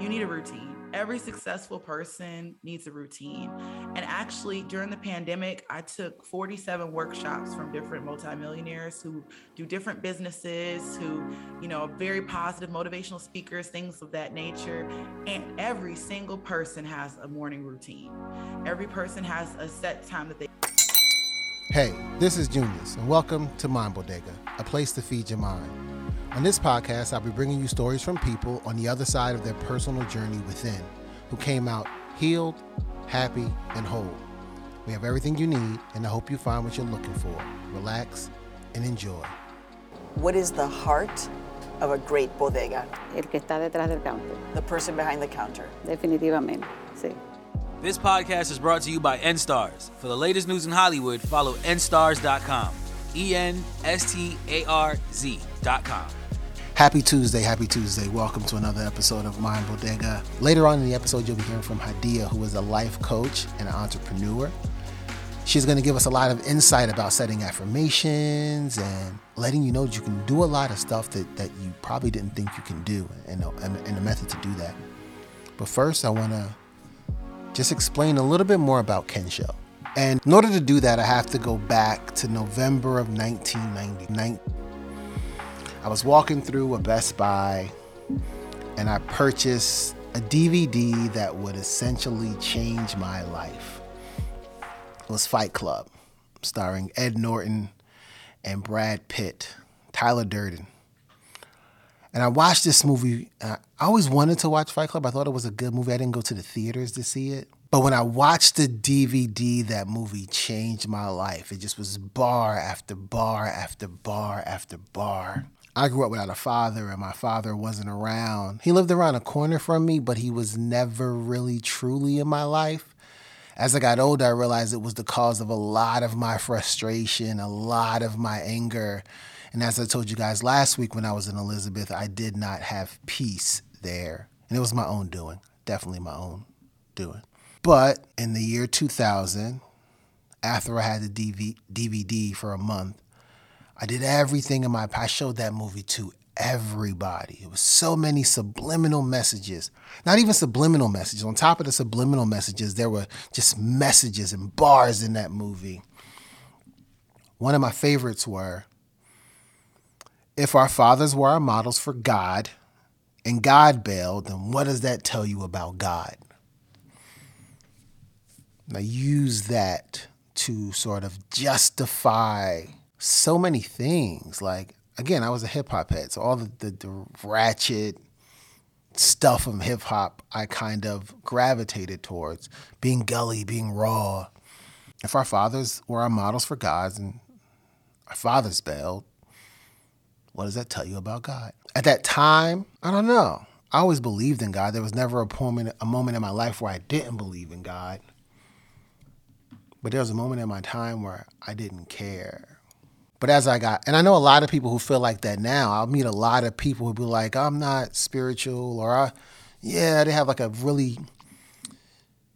you need a routine. Every successful person needs a routine. And actually, during the pandemic, I took 47 workshops from different multimillionaires who do different businesses, who, you know, very positive motivational speakers, things of that nature. And every single person has a morning routine. Every person has a set time that they Hey, this is Junius, and welcome to Mind Bodega, a place to feed your mind. On this podcast, I'll be bringing you stories from people on the other side of their personal journey within, who came out healed, happy, and whole. We have everything you need, and I hope you find what you're looking for. Relax and enjoy. What is the heart of a great bodega? El que está detrás del counter. The person behind the counter. Definitivamente, sí. This podcast is brought to you by Enstarz. For the latest news in Hollywood, follow enstarz.com. E N S T A R Z.com. Happy Tuesday, happy Tuesday. Welcome to another episode of Mind Bodega. Later on in the episode, you'll be hearing from Hadia, who is a life coach and an entrepreneur. She's going to give us a lot of insight about setting affirmations and letting you know that you can do a lot of stuff that, that you probably didn't think you can do and, and, and the method to do that. But first, I want to just explain a little bit more about Kensho. And in order to do that, I have to go back to November of 1990. I was walking through a Best Buy and I purchased a DVD that would essentially change my life. It was Fight Club, starring Ed Norton and Brad Pitt, Tyler Durden. And I watched this movie. I always wanted to watch Fight Club. I thought it was a good movie. I didn't go to the theaters to see it. But when I watched the DVD, that movie changed my life. It just was bar after bar after bar after bar. I grew up without a father, and my father wasn't around. He lived around a corner from me, but he was never really truly in my life. As I got older, I realized it was the cause of a lot of my frustration, a lot of my anger. And as I told you guys last week when I was in Elizabeth, I did not have peace there. And it was my own doing, definitely my own doing. But in the year 2000, after I had the DVD for a month, I did everything in my I showed that movie to everybody. It was so many subliminal messages. Not even subliminal messages. On top of the subliminal messages, there were just messages and bars in that movie. One of my favorites were if our fathers were our models for God and God bailed, then what does that tell you about God? And I use that to sort of justify so many things. Like, again, I was a hip hop head, so all the, the, the ratchet stuff from hip hop I kind of gravitated towards being gully, being raw. If our fathers were our models for gods and our fathers bailed, what does that tell you about God? At that time, I don't know. I always believed in God. There was never a moment, a moment in my life where I didn't believe in God. But there was a moment in my time where I didn't care. But as I got, and I know a lot of people who feel like that now. I'll meet a lot of people who be like, I'm not spiritual, or I, yeah, they have like a really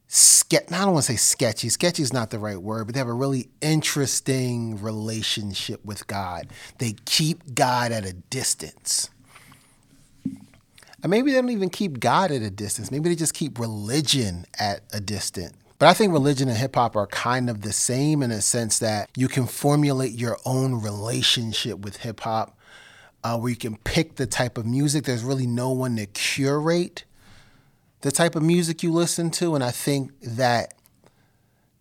sketch. I don't want to say sketchy. Sketchy is not the right word, but they have a really interesting relationship with God. They keep God at a distance. And maybe they don't even keep God at a distance. Maybe they just keep religion at a distance. But I think religion and hip hop are kind of the same in a sense that you can formulate your own relationship with hip hop, uh, where you can pick the type of music. There's really no one to curate the type of music you listen to. And I think that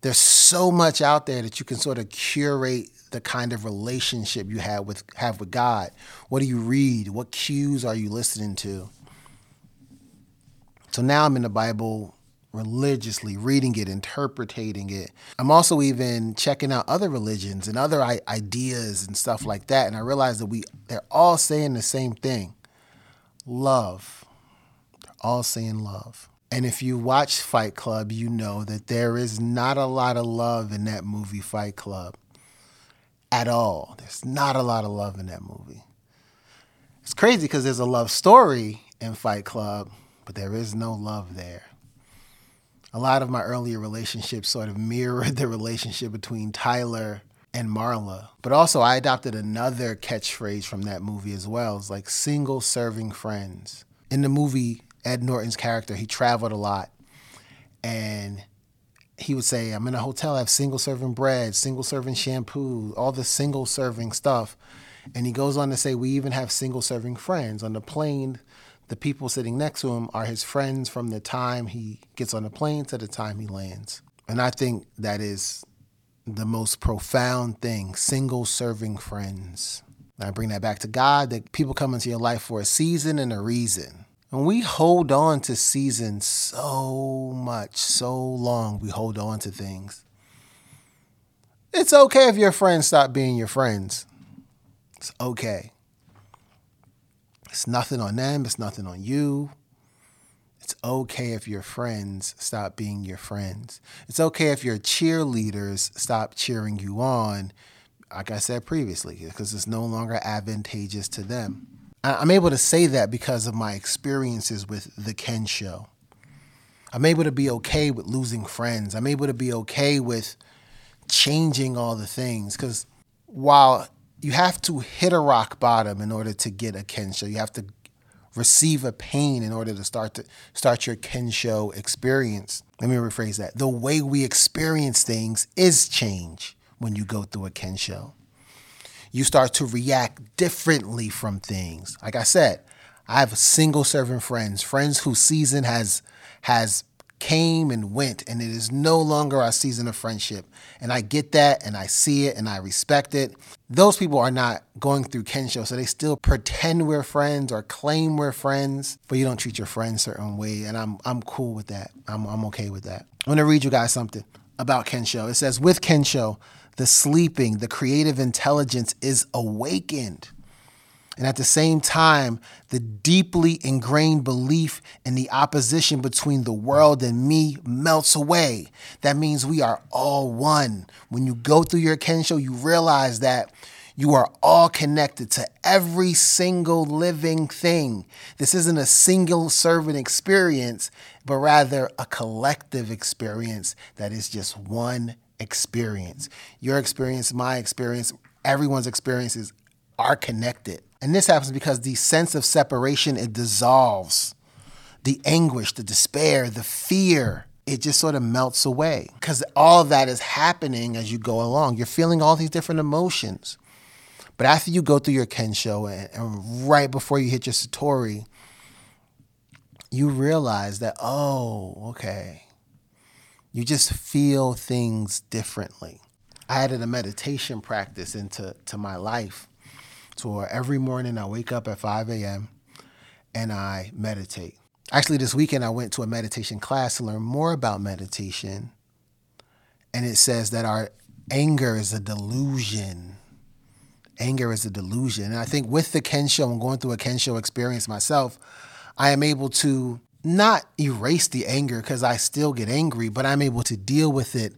there's so much out there that you can sort of curate the kind of relationship you have with have with God. What do you read? What cues are you listening to? So now I'm in the Bible religiously, reading it, interpreting it. I'm also even checking out other religions and other ideas and stuff like that. And I realize that we they're all saying the same thing. Love. They're all saying love. And if you watch Fight Club, you know that there is not a lot of love in that movie, Fight Club. At all. There's not a lot of love in that movie. It's crazy because there's a love story in Fight Club, but there is no love there a lot of my earlier relationships sort of mirrored the relationship between Tyler and Marla. But also, I adopted another catchphrase from that movie as well. It's like single serving friends. In the movie, Ed Norton's character, he traveled a lot. And he would say, I'm in a hotel, I have single serving bread, single serving shampoo, all the single serving stuff. And he goes on to say, We even have single serving friends. On the plane, the people sitting next to him are his friends from the time he gets on the plane to the time he lands. And I think that is the most profound thing single serving friends. I bring that back to God that people come into your life for a season and a reason. And we hold on to seasons so much, so long, we hold on to things. It's okay if your friends stop being your friends. It's okay. It's nothing on them, it's nothing on you. It's okay if your friends stop being your friends. It's okay if your cheerleaders stop cheering you on, like I said previously, because it's no longer advantageous to them. I'm able to say that because of my experiences with The Kensho. I'm able to be okay with losing friends. I'm able to be okay with changing all the things. Because while you have to hit a rock bottom in order to get a Kensho, you have to receive a pain in order to start to start your Kensho experience. Let me rephrase that. The way we experience things is change when you go through a Kensho. You start to react differently from things. Like I said, I have single serving friends, friends whose season has has came and went, and it is no longer our season of friendship. And I get that, and I see it, and I respect it. Those people are not going through Kensho, so they still pretend we're friends or claim we're friends, but you don't treat your friends certain way, and I'm I'm cool with that. I'm I'm okay with that. I'm gonna read you guys something about Kensho. It says, with Kensho, the sleeping, the creative intelligence is awakened. And at the same time, the deeply ingrained belief in the opposition between the world and me melts away. That means we are all one. When you go through your Kensho, you realize that you are all connected to every single living thing. This isn't a single servant experience, but rather a collective experience that is just one experience. Your experience, my experience, everyone's experiences are connected. And this happens because the sense of separation, it dissolves. The anguish, the despair, the fear, it just sort of melts away because all of that is happening as you go along. You're feeling all these different emotions. But after you go through your Kensho and, and right before you hit your Satori, you realize that, oh, okay. You just feel things differently. I added a meditation practice into to my life so every morning I wake up at 5 a.m. and I meditate. Actually, this weekend I went to a meditation class to learn more about meditation. And it says that our anger is a delusion. Anger is a delusion. And I think with the Kensho, I'm going through a Kensho experience myself, I am able to not erase the anger because I still get angry, but I'm able to deal with it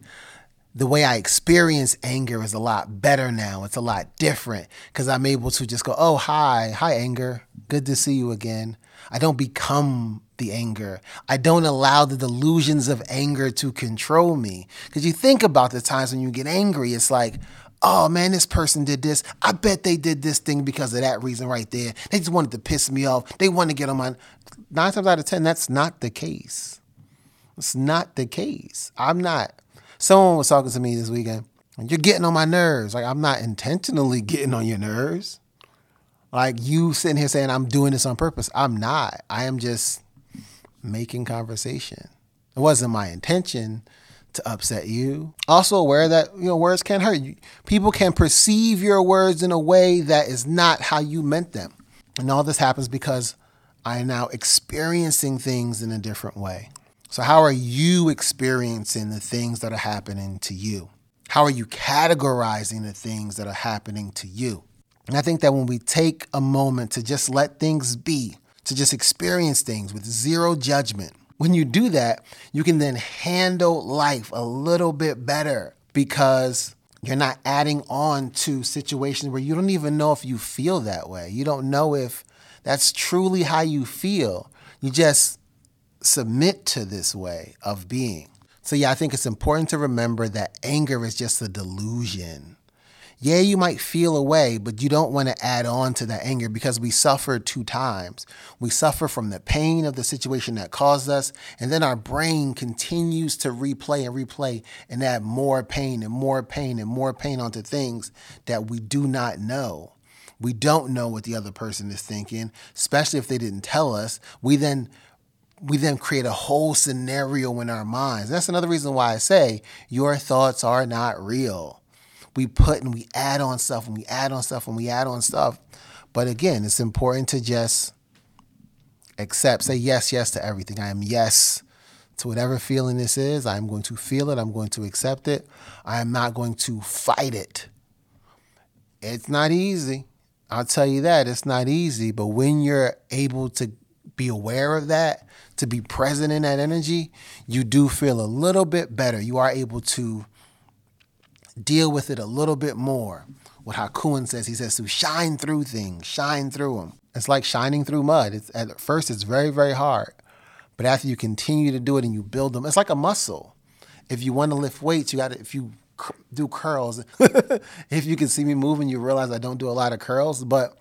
the way I experience anger is a lot better now. It's a lot different because I'm able to just go, oh, hi, hi, anger. Good to see you again. I don't become the anger. I don't allow the delusions of anger to control me. Because you think about the times when you get angry, it's like, oh man, this person did this. I bet they did this thing because of that reason right there. They just wanted to piss me off. They wanted to get on my. Nine times out of 10, that's not the case. It's not the case. I'm not Someone was talking to me this weekend. You're getting on my nerves. Like I'm not intentionally getting on your nerves. Like you sitting here saying I'm doing this on purpose. I'm not. I am just making conversation. It wasn't my intention to upset you. Also aware that you know words can hurt you. People can perceive your words in a way that is not how you meant them. And all this happens because I am now experiencing things in a different way. So, how are you experiencing the things that are happening to you? How are you categorizing the things that are happening to you? And I think that when we take a moment to just let things be, to just experience things with zero judgment, when you do that, you can then handle life a little bit better because you're not adding on to situations where you don't even know if you feel that way. You don't know if that's truly how you feel. You just submit to this way of being. So, yeah, I think it's important to remember that anger is just a delusion. Yeah, you might feel away, but you don't want to add on to that anger because we suffer two times. We suffer from the pain of the situation that caused us, and then our brain continues to replay and replay and add more pain and more pain and more pain onto things that we do not know. We don't know what the other person is thinking, especially if they didn't tell us. We then we then create a whole scenario in our minds. That's another reason why I say your thoughts are not real. We put and we add on stuff and we add on stuff and we add on stuff. But again, it's important to just accept, say yes, yes to everything. I am yes to whatever feeling this is. I'm going to feel it. I'm going to accept it. I am not going to fight it. It's not easy. I'll tell you that. It's not easy. But when you're able to be aware of that, to be present in that energy, you do feel a little bit better. You are able to deal with it a little bit more. What Hakuin says, he says to shine through things, shine through them. It's like shining through mud. It's, at first, it's very, very hard. But after you continue to do it and you build them, it's like a muscle. If you want to lift weights, you got to, if you do curls, if you can see me moving, you realize I don't do a lot of curls. But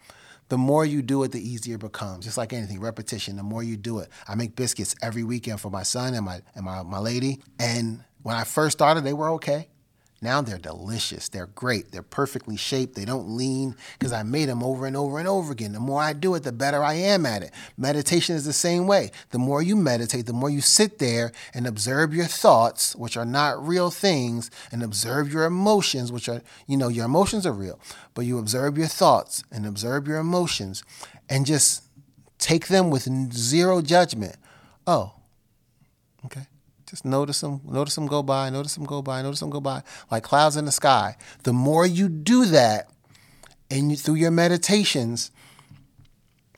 the more you do it, the easier it becomes. Just like anything, repetition. The more you do it, I make biscuits every weekend for my son and my and my, my lady. And when I first started, they were okay. Now they're delicious. They're great. They're perfectly shaped. They don't lean because I made them over and over and over again. The more I do it, the better I am at it. Meditation is the same way. The more you meditate, the more you sit there and observe your thoughts, which are not real things, and observe your emotions, which are, you know, your emotions are real, but you observe your thoughts and observe your emotions and just take them with zero judgment. Oh, okay. Just notice them, notice them go by, notice them go by, notice them go by, like clouds in the sky. The more you do that, and you, through your meditations,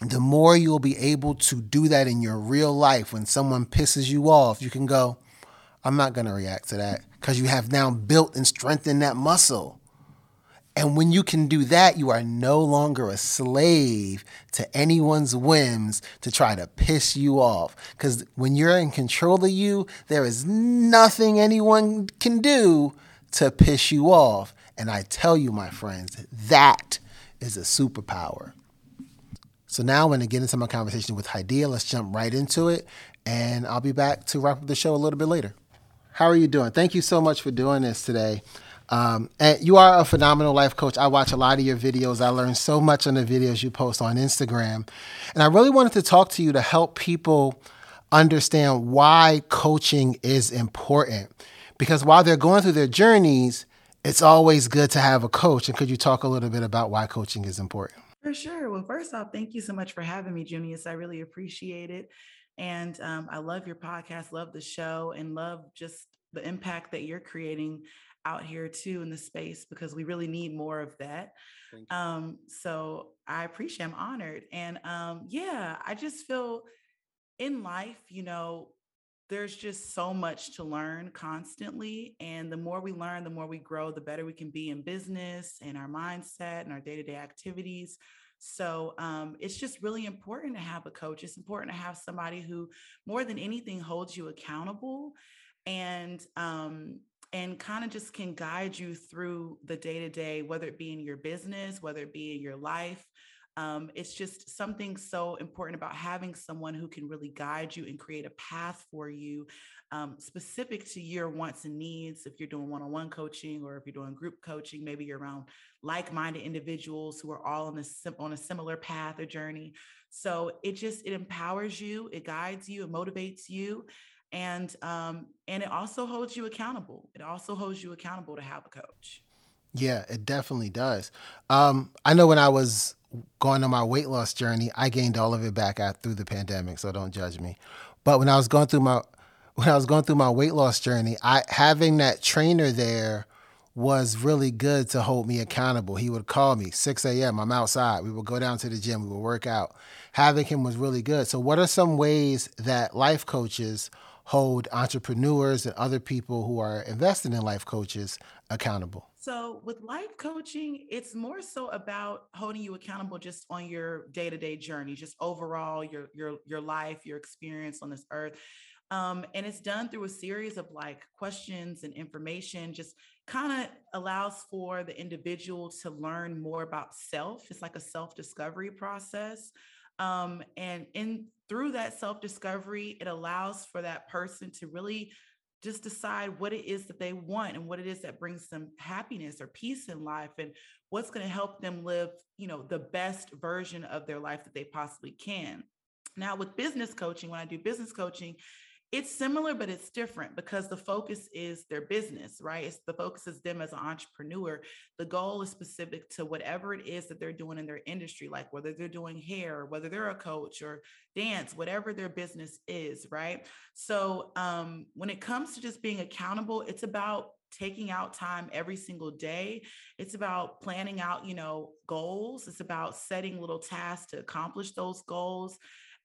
the more you'll be able to do that in your real life. When someone pisses you off, you can go, I'm not going to react to that because you have now built and strengthened that muscle. And when you can do that, you are no longer a slave to anyone's whims to try to piss you off. Because when you're in control of you, there is nothing anyone can do to piss you off. And I tell you, my friends, that is a superpower. So now to get into my conversation with Hadiya. Let's jump right into it. And I'll be back to wrap up the show a little bit later. How are you doing? Thank you so much for doing this today. Um, and you are a phenomenal life coach. I watch a lot of your videos. I learn so much on the videos you post on Instagram. And I really wanted to talk to you to help people understand why coaching is important. Because while they're going through their journeys, it's always good to have a coach. And could you talk a little bit about why coaching is important? For sure. Well, first off, thank you so much for having me, Junius. I really appreciate it. And um, I love your podcast, love the show, and love just the impact that you're creating out here too in the space because we really need more of that. Um, so I appreciate, I'm honored. And um, yeah, I just feel in life, you know, there's just so much to learn constantly. And the more we learn, the more we grow, the better we can be in business and our mindset and our day to day activities. So um, it's just really important to have a coach. It's important to have somebody who, more than anything, holds you accountable and um, and kind of just can guide you through the day to day, whether it be in your business, whether it be in your life. Um, it's just something so important about having someone who can really guide you and create a path for you um, specific to your wants and needs. If you're doing one on one coaching or if you're doing group coaching, maybe you're around like minded individuals who are all on a, on a similar path or journey. So it just, it empowers you, it guides you, it motivates you and um, and it also holds you accountable. It also holds you accountable to have a coach. Yeah, it definitely does. Um, I know when I was going on my weight loss journey, I gained all of it back out through the pandemic, so don't judge me. But when I was going through my when I was going through my weight loss journey, I having that trainer there was really good to hold me accountable. He would call me 6 a.m. I'm outside. We would go down to the gym. We would work out. Having him was really good. So, what are some ways that life coaches hold entrepreneurs and other people who are invested in life coaches accountable? So, with life coaching, it's more so about holding you accountable just on your day-to-day journey, just overall your your your life, your experience on this earth. Um, and it's done through a series of like questions and information, just kind of allows for the individual to learn more about self. It's like a self discovery process. Um, and in through that self discovery, it allows for that person to really just decide what it is that they want and what it is that brings them happiness or peace in life and what's going to help them live you know the best version of their life that they possibly can. Now with business coaching when i do business coaching it's similar but it's different because the focus is their business right? It's the focus is them as an entrepreneur. The goal is specific to whatever it is that they're doing in their industry like whether they're doing hair whether they're a coach or dance whatever their business is right? So um, when it comes to just being accountable it's about taking out time every single day. It's about planning out you know goals. It's about setting little tasks to accomplish those goals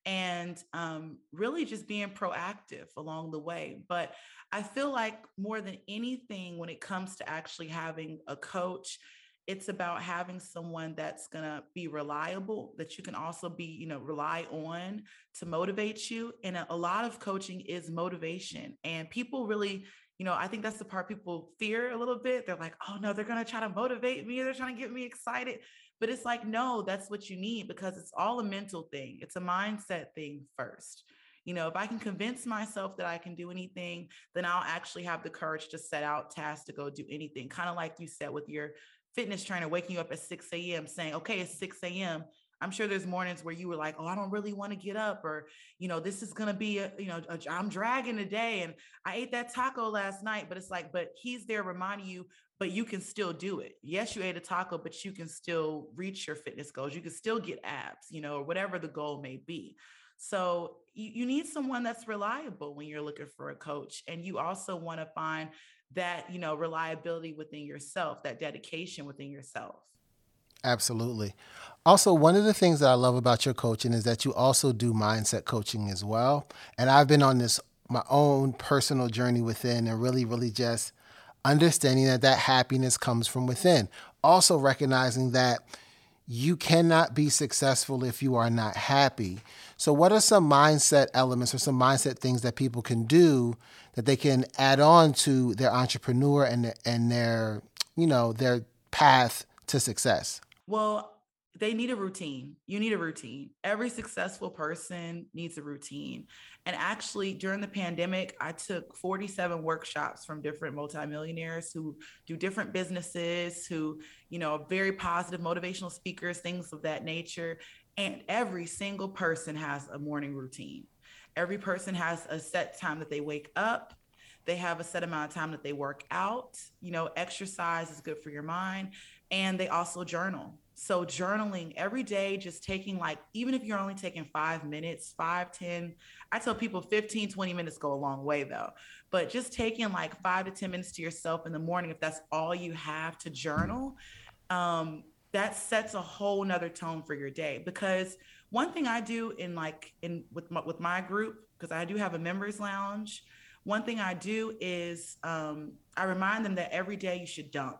and um, really just being proactive along the way. But I feel like more than anything, when it comes to actually having a coach, it's about having someone that's going to be reliable that you can also be you know rely on to motivate you and a, a lot of coaching is motivation and people really you know, I think that's the part people fear a little bit. They're like, oh no, they're going to try to motivate me. They're trying to get me excited. But it's like, no, that's what you need because it's all a mental thing, it's a mindset thing first. You know, if I can convince myself that I can do anything, then I'll actually have the courage to set out tasks to go do anything. Kind of like you said with your fitness trainer waking you up at 6 a.m. saying, okay, it's 6 a.m. I'm sure there's mornings where you were like, oh, I don't really want to get up, or, you know, this is going to be, a, you know, a, I'm dragging today and I ate that taco last night. But it's like, but he's there reminding you, but you can still do it. Yes, you ate a taco, but you can still reach your fitness goals. You can still get abs, you know, or whatever the goal may be. So you, you need someone that's reliable when you're looking for a coach. And you also want to find that, you know, reliability within yourself, that dedication within yourself. Absolutely. Also, one of the things that I love about your coaching is that you also do mindset coaching as well. And I've been on this my own personal journey within and really, really just understanding that that happiness comes from within. Also recognizing that you cannot be successful if you are not happy. So, what are some mindset elements or some mindset things that people can do that they can add on to their entrepreneur and and their you know their path to success? Well, they need a routine. You need a routine. Every successful person needs a routine. And actually, during the pandemic, I took 47 workshops from different multimillionaires who do different businesses, who, you know, very positive motivational speakers, things of that nature. And every single person has a morning routine. Every person has a set time that they wake up. They have a set amount of time that they work out. You know, exercise is good for your mind. And they also journal so journaling every day, just taking like, even if you're only taking five minutes, five, 10, I tell people 15, 20 minutes go a long way though. But just taking like five to 10 minutes to yourself in the morning, if that's all you have to journal, um, that sets a whole nother tone for your day. Because one thing I do in like in with my, with my group, because I do have a members lounge, one thing I do is um, I remind them that every day you should dump.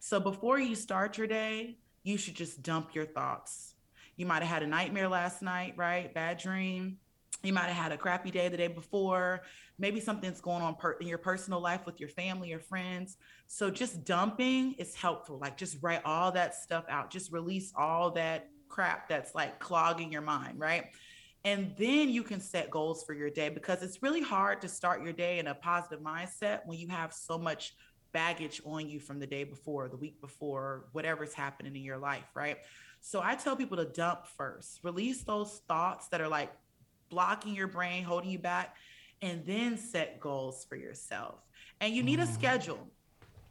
So before you start your day, you should just dump your thoughts. You might have had a nightmare last night, right? Bad dream. You might have had a crappy day the day before. Maybe something's going on per- in your personal life with your family or friends. So just dumping is helpful. Like just write all that stuff out. Just release all that crap that's like clogging your mind, right? And then you can set goals for your day because it's really hard to start your day in a positive mindset when you have so much baggage on you from the day before, the week before, whatever's happening in your life, right? So I tell people to dump first, release those thoughts that are like blocking your brain, holding you back, and then set goals for yourself. And you need a mm-hmm. schedule.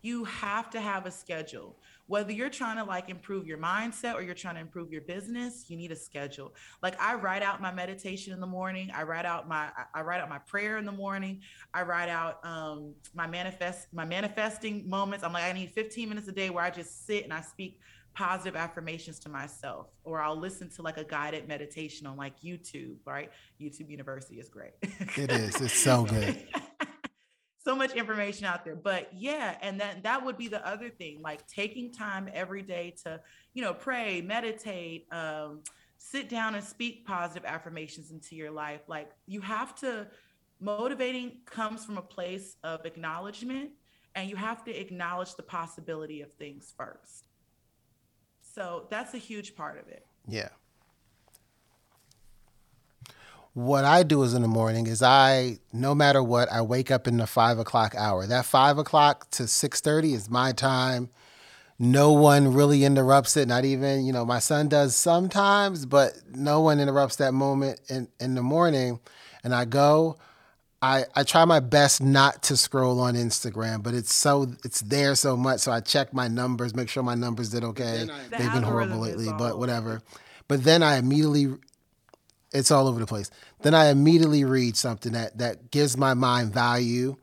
You have to have a schedule whether you're trying to like improve your mindset or you're trying to improve your business you need a schedule. Like i write out my meditation in the morning. I write out my i write out my prayer in the morning. I write out um my manifest my manifesting moments. I'm like i need 15 minutes a day where i just sit and i speak positive affirmations to myself or i'll listen to like a guided meditation on like youtube right? Youtube university is great. It is. It's so good so much information out there but yeah and then that would be the other thing like taking time every day to you know pray meditate um, sit down and speak positive affirmations into your life like you have to motivating comes from a place of acknowledgement and you have to acknowledge the possibility of things first. So that's a huge part of it. Yeah. What I do is in the morning is I, no matter what, I wake up in the five o'clock hour. That five o'clock to six thirty is my time. No one really interrupts it. Not even, you know, my son does sometimes, but no one interrupts that moment in, in the morning. And I go, I, I try my best not to scroll on Instagram, but it's so it's there so much. So I check my numbers, make sure my numbers did okay. The They've been horrible lately, but whatever. But then I immediately it's all over the place. Then I immediately read something that that gives my mind value.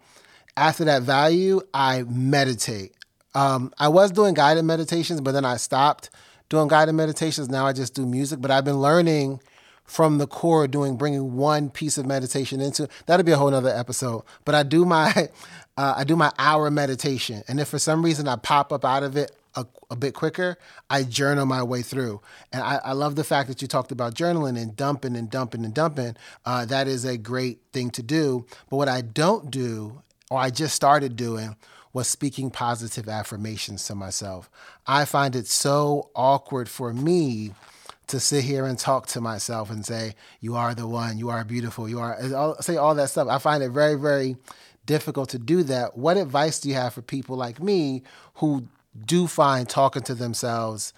After that value, I meditate. Um, I was doing guided meditations, but then I stopped doing guided meditations. Now I just do music. But I've been learning from the core, doing bringing one piece of meditation into. That'll be a whole nother episode. But I do my uh, I do my hour meditation, and if for some reason I pop up out of it a, a bit quicker, I journal my way through. And I, I, love the fact that you talked about journaling and dumping and dumping and dumping. Uh, that is a great thing to do. But what I don't do, or I just started doing, was speaking positive affirmations to myself. I find it so awkward for me to sit here and talk to myself and say, "You are the one. You are beautiful. You are." say all that stuff. I find it very, very difficult to do that. What advice do you have for people like me who do find talking to themselves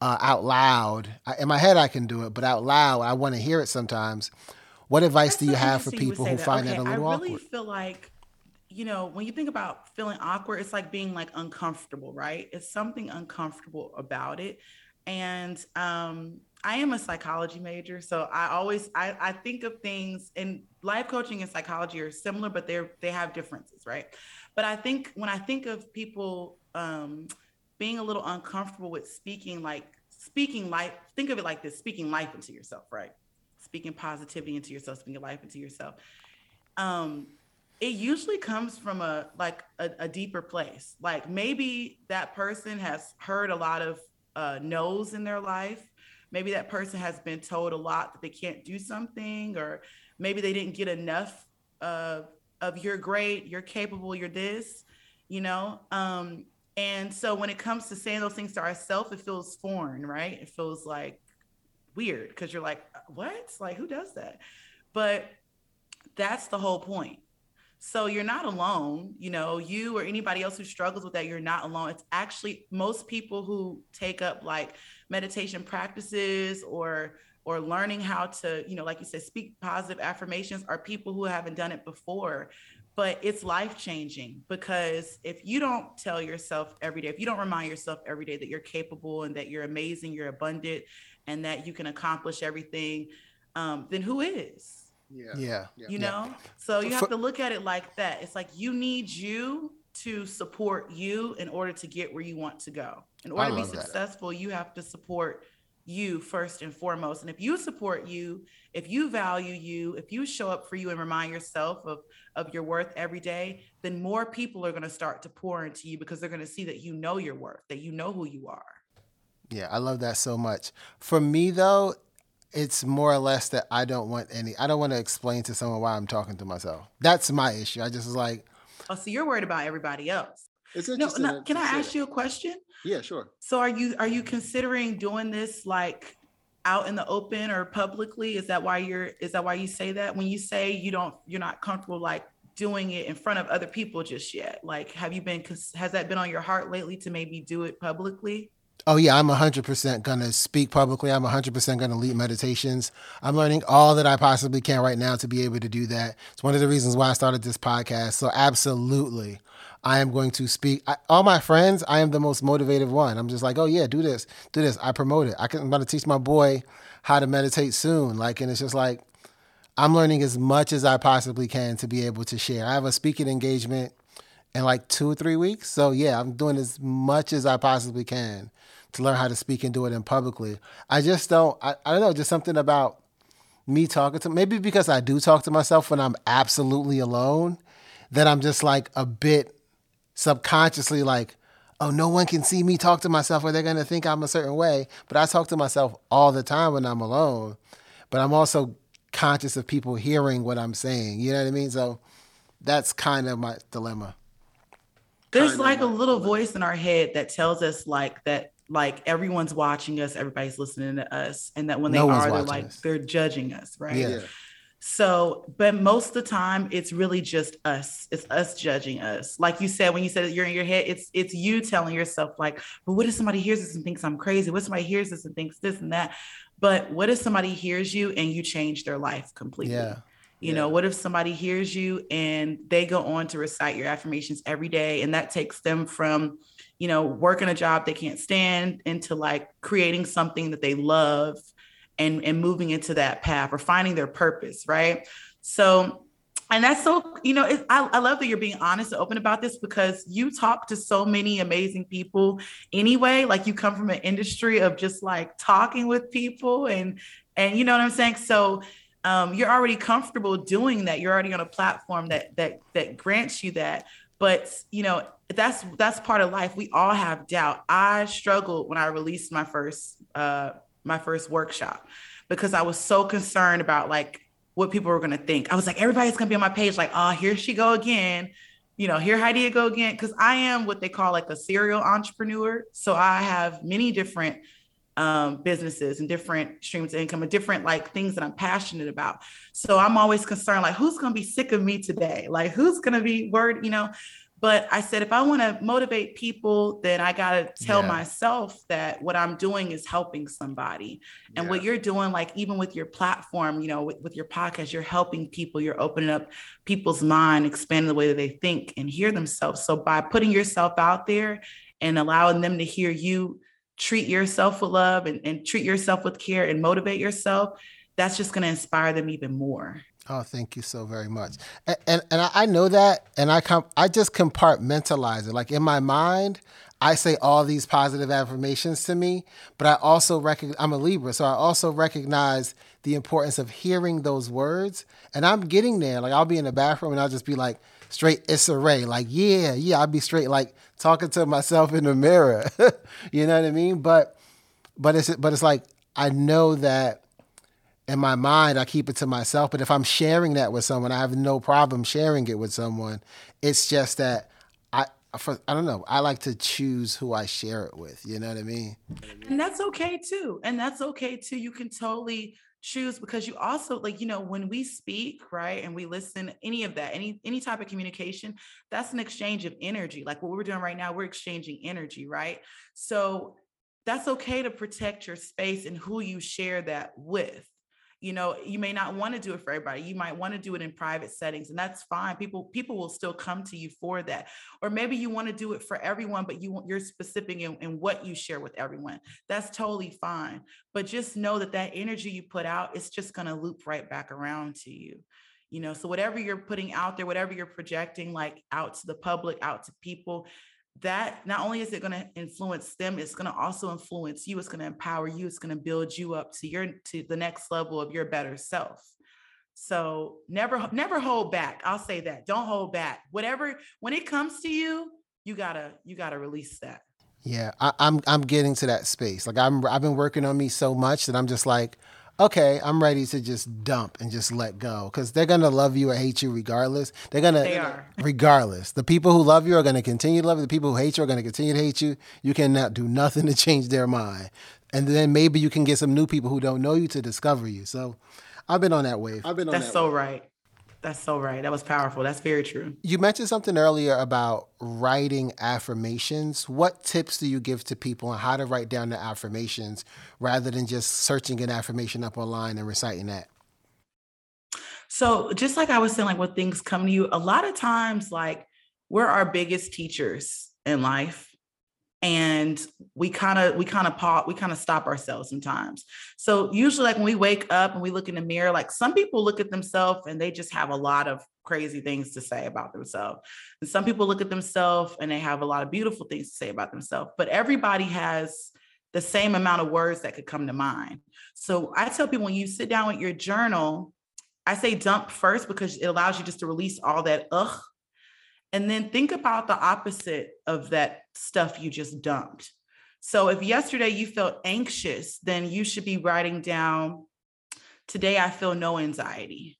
uh, out loud. I, in my head, I can do it, but out loud, I want to hear it sometimes. What advice That's do you have for interesting you would people who that. find okay, that a little awkward? I really awkward? feel like, you know, when you think about feeling awkward, it's like being like uncomfortable, right? It's something uncomfortable about it. And um, I am a psychology major, so I always I, I think of things and life coaching and psychology are similar, but they're they have differences, right? But I think when I think of people um, being a little uncomfortable with speaking like speaking life think of it like this speaking life into yourself right? Speaking positivity into yourself speaking life into yourself. Um it usually comes from a like a, a deeper place. Like maybe that person has heard a lot of uh no's in their life. Maybe that person has been told a lot that they can't do something or maybe they didn't get enough uh, of you're great you're capable you're this you know? Um and so when it comes to saying those things to ourselves, it feels foreign, right? It feels like weird because you're like, uh, what? Like, who does that? But that's the whole point. So you're not alone. You know, you or anybody else who struggles with that, you're not alone. It's actually most people who take up like meditation practices or or learning how to, you know, like you said, speak positive affirmations are people who haven't done it before but it's life changing because if you don't tell yourself every day, if you don't remind yourself every day that you're capable and that you're amazing, you're abundant, and that you can accomplish everything, um, then who is? Yeah. yeah. You know? So you have to look at it like that. It's like you need you to support you in order to get where you want to go. In order to be successful, that. you have to support you first and foremost. And if you support you, if you value you, if you show up for you and remind yourself of of your worth every day, then more people are going to start to pour into you because they're going to see that you know your worth, that you know who you are. Yeah, I love that so much. For me though, it's more or less that I don't want any I don't want to explain to someone why I'm talking to myself. That's my issue. I just was like Oh, so you're worried about everybody else. It's no, no, can I ask you a question? Yeah, sure. So are you are you considering doing this like out in the open or publicly? Is that why you're is that why you say that? When you say you don't you're not comfortable like doing it in front of other people just yet. Like have you been has that been on your heart lately to maybe do it publicly? Oh yeah, I'm 100% going to speak publicly. I'm 100% going to lead meditations. I'm learning all that I possibly can right now to be able to do that. It's one of the reasons why I started this podcast. So absolutely. I am going to speak. I, all my friends, I am the most motivated one. I'm just like, oh yeah, do this, do this. I promote it. I can, I'm going to teach my boy how to meditate soon. Like, and it's just like, I'm learning as much as I possibly can to be able to share. I have a speaking engagement in like two or three weeks. So yeah, I'm doing as much as I possibly can to learn how to speak and do it in publicly. I just don't. I, I don't know. Just something about me talking to maybe because I do talk to myself when I'm absolutely alone. That I'm just like a bit subconsciously like, oh, no one can see me talk to myself or they're going to think I'm a certain way. But I talk to myself all the time when I'm alone. But I'm also conscious of people hearing what I'm saying. You know what I mean? So that's kind of my dilemma. There's like a little voice in our head that tells us like that like everyone's watching us, everybody's listening to us, and that when they No one's are, they're like us. they're judging us, right? Yeah. So, but most of the time, it's really just us. It's us judging us. Like you said, when you said you're in your head, it's it's you telling yourself like, "But what if somebody hears this and thinks I'm crazy? What if somebody hears this and thinks this and that?" But what if somebody hears you and you change their life completely? Yeah. You know, what if somebody hears you and they go on to recite your affirmations every day and that takes them from, you know, working a job they can't stand into like creating something that they love and and moving into that path or finding their purpose, right? So and that's so, you know, it, I, I love that you're being honest and open about this because you talk to so many amazing people anyway. Like you come from an industry of just like talking with people and and you know what I'm saying? So um, you're already comfortable doing that. You're already on a platform that that that grants you that. But you know that's that's part of life. We all have doubt. I struggled when I released my first uh, my first workshop because I was so concerned about like what people were gonna think. I was like, everybody's gonna be on my page, like, oh, here she go again. You know, here Heidi go again. Because I am what they call like a serial entrepreneur. So I have many different um, businesses and different streams of income and different like things that I'm passionate about. So I'm always concerned, like, who's to be sick of me today? Like, who's to be worried, you know? But I said, if I want to motivate people, then I got to tell Yeah. myself that what I'm doing is helping somebody. And what you're doing, like, even with your platform, you know, with, with your podcast, you're helping people, you're opening up people's mind, expanding the way that they think and hear themselves. So by putting yourself out there and allowing them to hear you treat yourself with love and, and treat yourself with care and motivate yourself, that's just going to inspire them even more. Oh, thank you so very much. And and, and I- know that, and I com- I just compartmentalize it. Like in my mind, I say all these positive affirmations to me, but I also recognize I'm a Libra, so I also recognize the importance of hearing those words. And I'm getting there. Like I'll be in the bathroom and I'll just be like straight Issa Rae, like yeah, yeah. I'll be straight like talking to myself in the mirror. you know what I mean? But but it's but it's like I know that in my mind, I keep it to myself. But if I'm sharing that with someone, I have no problem sharing it with someone. It's just that I, for, I don't know. I like to choose who I share it with. You know what I mean? And that's okay too. And that's okay too. You can totally choose because you also like you know when we speak right and we listen any of that any any type of communication that's an exchange of energy like what we're doing right now we're exchanging energy right so that's okay to protect your space and who you share that with you know you may not want to do it for everybody you might want to do it in private settings and that's fine people people will still come to you for that or maybe you want to do it for everyone but you you're specific in, in what you share with everyone that's totally fine but just know that that energy you put out it's just going to loop right back around to you you know so whatever you're putting out there whatever you're projecting like out to the public out to people that not only is it going to influence them it's going to also influence you it's going to empower you it's going to build you up to your to the next level of your better self so never never hold back i'll say that don't hold back whatever when it comes to you you gotta you gotta release that Yeah, I, I'm I'm getting to that space. Like I'm I've been working on me so much that I'm just like, okay, I'm ready to just dump and just let go because they're gonna love you or hate you regardless. They're gonna They are. regardless. The people who love you are gonna continue to love you. The people who hate you are gonna continue to hate you. You cannot do nothing to change their mind. And then maybe you can get some new people who don't know you to discover you. So I've been on that wave. I've been on that's so right that's so right that was powerful that's very true You mentioned something earlier about writing affirmations. What tips do you give to people on how to write down the affirmations rather than just searching an affirmation up online and reciting that? So just like I was saying, like when things come to you, a lot of times, like we're our biggest teachers in life. And we kind of we kind of pause, we kind of stop ourselves sometimes. So usually like when we wake up and we look in the mirror, like some people look at themselves and they just have a lot of crazy things to say about themselves. And some people look at themselves and they have a lot of beautiful things to say about themselves. But everybody has the same amount of words that could come to mind. So I tell people when you sit down with your journal, I say dump first because it allows you just to release all that ugh. And then think about the opposite of that stuff you just dumped. So if yesterday you felt anxious, then you should be writing down today I feel no anxiety.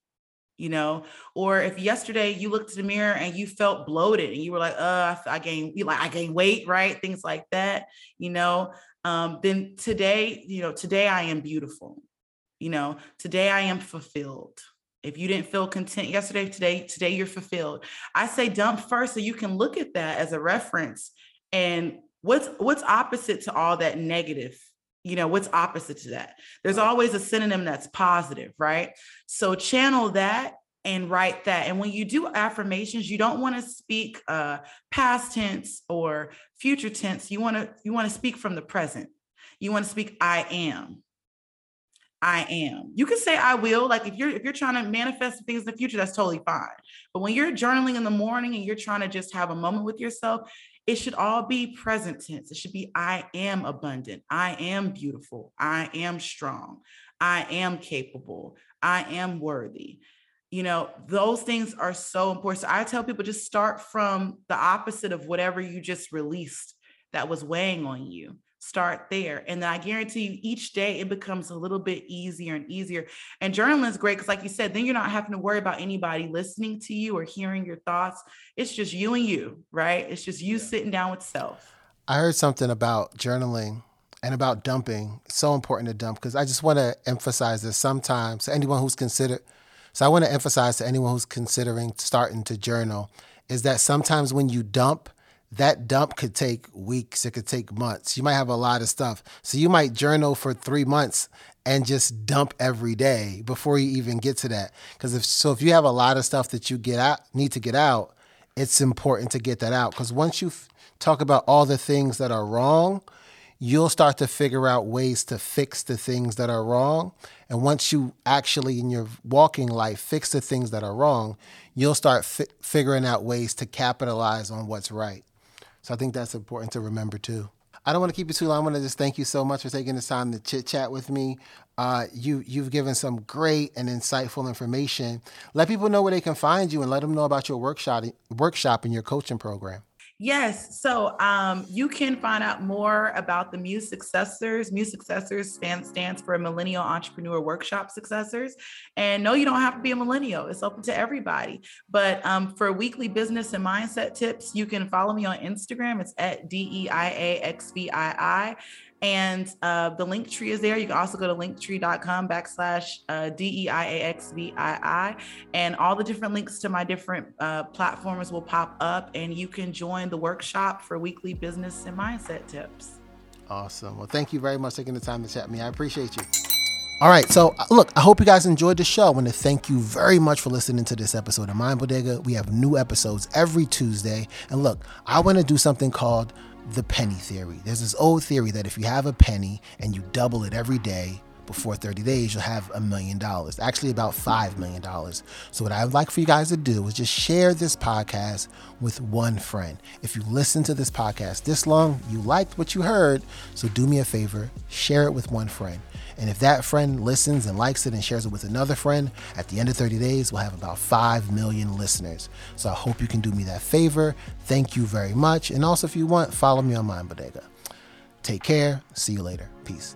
You know, or if yesterday you looked in the mirror and you felt bloated and you were like, uh, I gained, like I gained weight, right? Things like that, you know, um, then today, you know, today I am beautiful. You know, today I am fulfilled. If you didn't feel content yesterday, today, today you're fulfilled. I say dump first so you can look at that as a reference. And what's what's opposite to all that negative? You know what's opposite to that? There's always a synonym that's positive right? So channel that and write that. And when you do affirmations you don't want to speak uh, past tense or future tense. You want to you want to speak from the present. You want to speak i am I am. You can say I will. Like if you're if you're trying to manifest things in the future, that's totally fine. But when you're journaling in the morning and you're trying to just have a moment with yourself, it should all be present tense. It should be I am abundant. I am beautiful. I am strong. I am capable. I am worthy. You know, those things are so important. So I tell people just start from the opposite of whatever you just released that was weighing on you start there. And then I guarantee you each day it becomes a little bit easier and easier. And journaling is great because, like you said, then you're not having to worry about anybody listening to you or hearing your thoughts. It's just you and you, right? It's just you yeah. sitting down with self. I heard something about journaling and about dumping. It's so important to dump because I just want to emphasize this sometimes anyone who's considered. So I want to emphasize to anyone who's considering starting to journal is that sometimes when you dump, that dump could take weeks, it could take months. You might have a lot of stuff. So you might journal for three months and just dump every day before you even get to that. Because if so, if you have a lot of stuff that you get out, need to get out, it's important to get that out. Because once you f- talk about all the things that are wrong, you'll start to figure out ways to fix the things that are wrong. And once you actually, in your walking life, fix the things that are wrong, you'll start fi- figuring out ways to capitalize on what's right. So I think that's important to remember too. I don't want to keep you too long. I want to just thank you so much for taking the time to chit chat with me. Uh, you you've given some great and insightful information. Let people know where they can find you and let them know about your workshop workshop and your coaching program. Yes. So um, you can find out more about the Muse Successors. Muse Successors stands, for Millennial Entrepreneur Workshop Successors. And no, you don't have to be a millennial, it's open to everybody. But um, for weekly business and mindset tips, you can follow me on Instagram. It's at D E I A X V I I. And uh, the link tree is there. You can also go to linktree.com backslash uh, D-E-I-A-X-V-I-I. And all the different links to my different uh, platforms will pop up and you can join the workshop for weekly business and mindset tips. Awesome. Well, thank you very much taking the time to chat with me. I appreciate you. All right. So, uh, look, I hope you guys enjoyed the show. I want to thank you very much for listening to this episode of Mind Bodega. We have new episodes every Tuesday. And look, I want to do something called the penny theory. There's this old theory that if you have a penny and you double it every day, before 30 days, you'll have a million dollars. Actually, about $5 million. So, what I would like for you guys to do is just share this podcast with one friend. If you listen to this podcast this long, you liked what you heard. So, do me a favor, share it with one friend. And if that friend listens and likes it and shares it with another friend, at the end of 30 days, we'll have about 5 million listeners. So I hope you can do me that favor. Thank you very much. And also, if you want, follow me on Mind Bodega. Take care. See you later. Peace.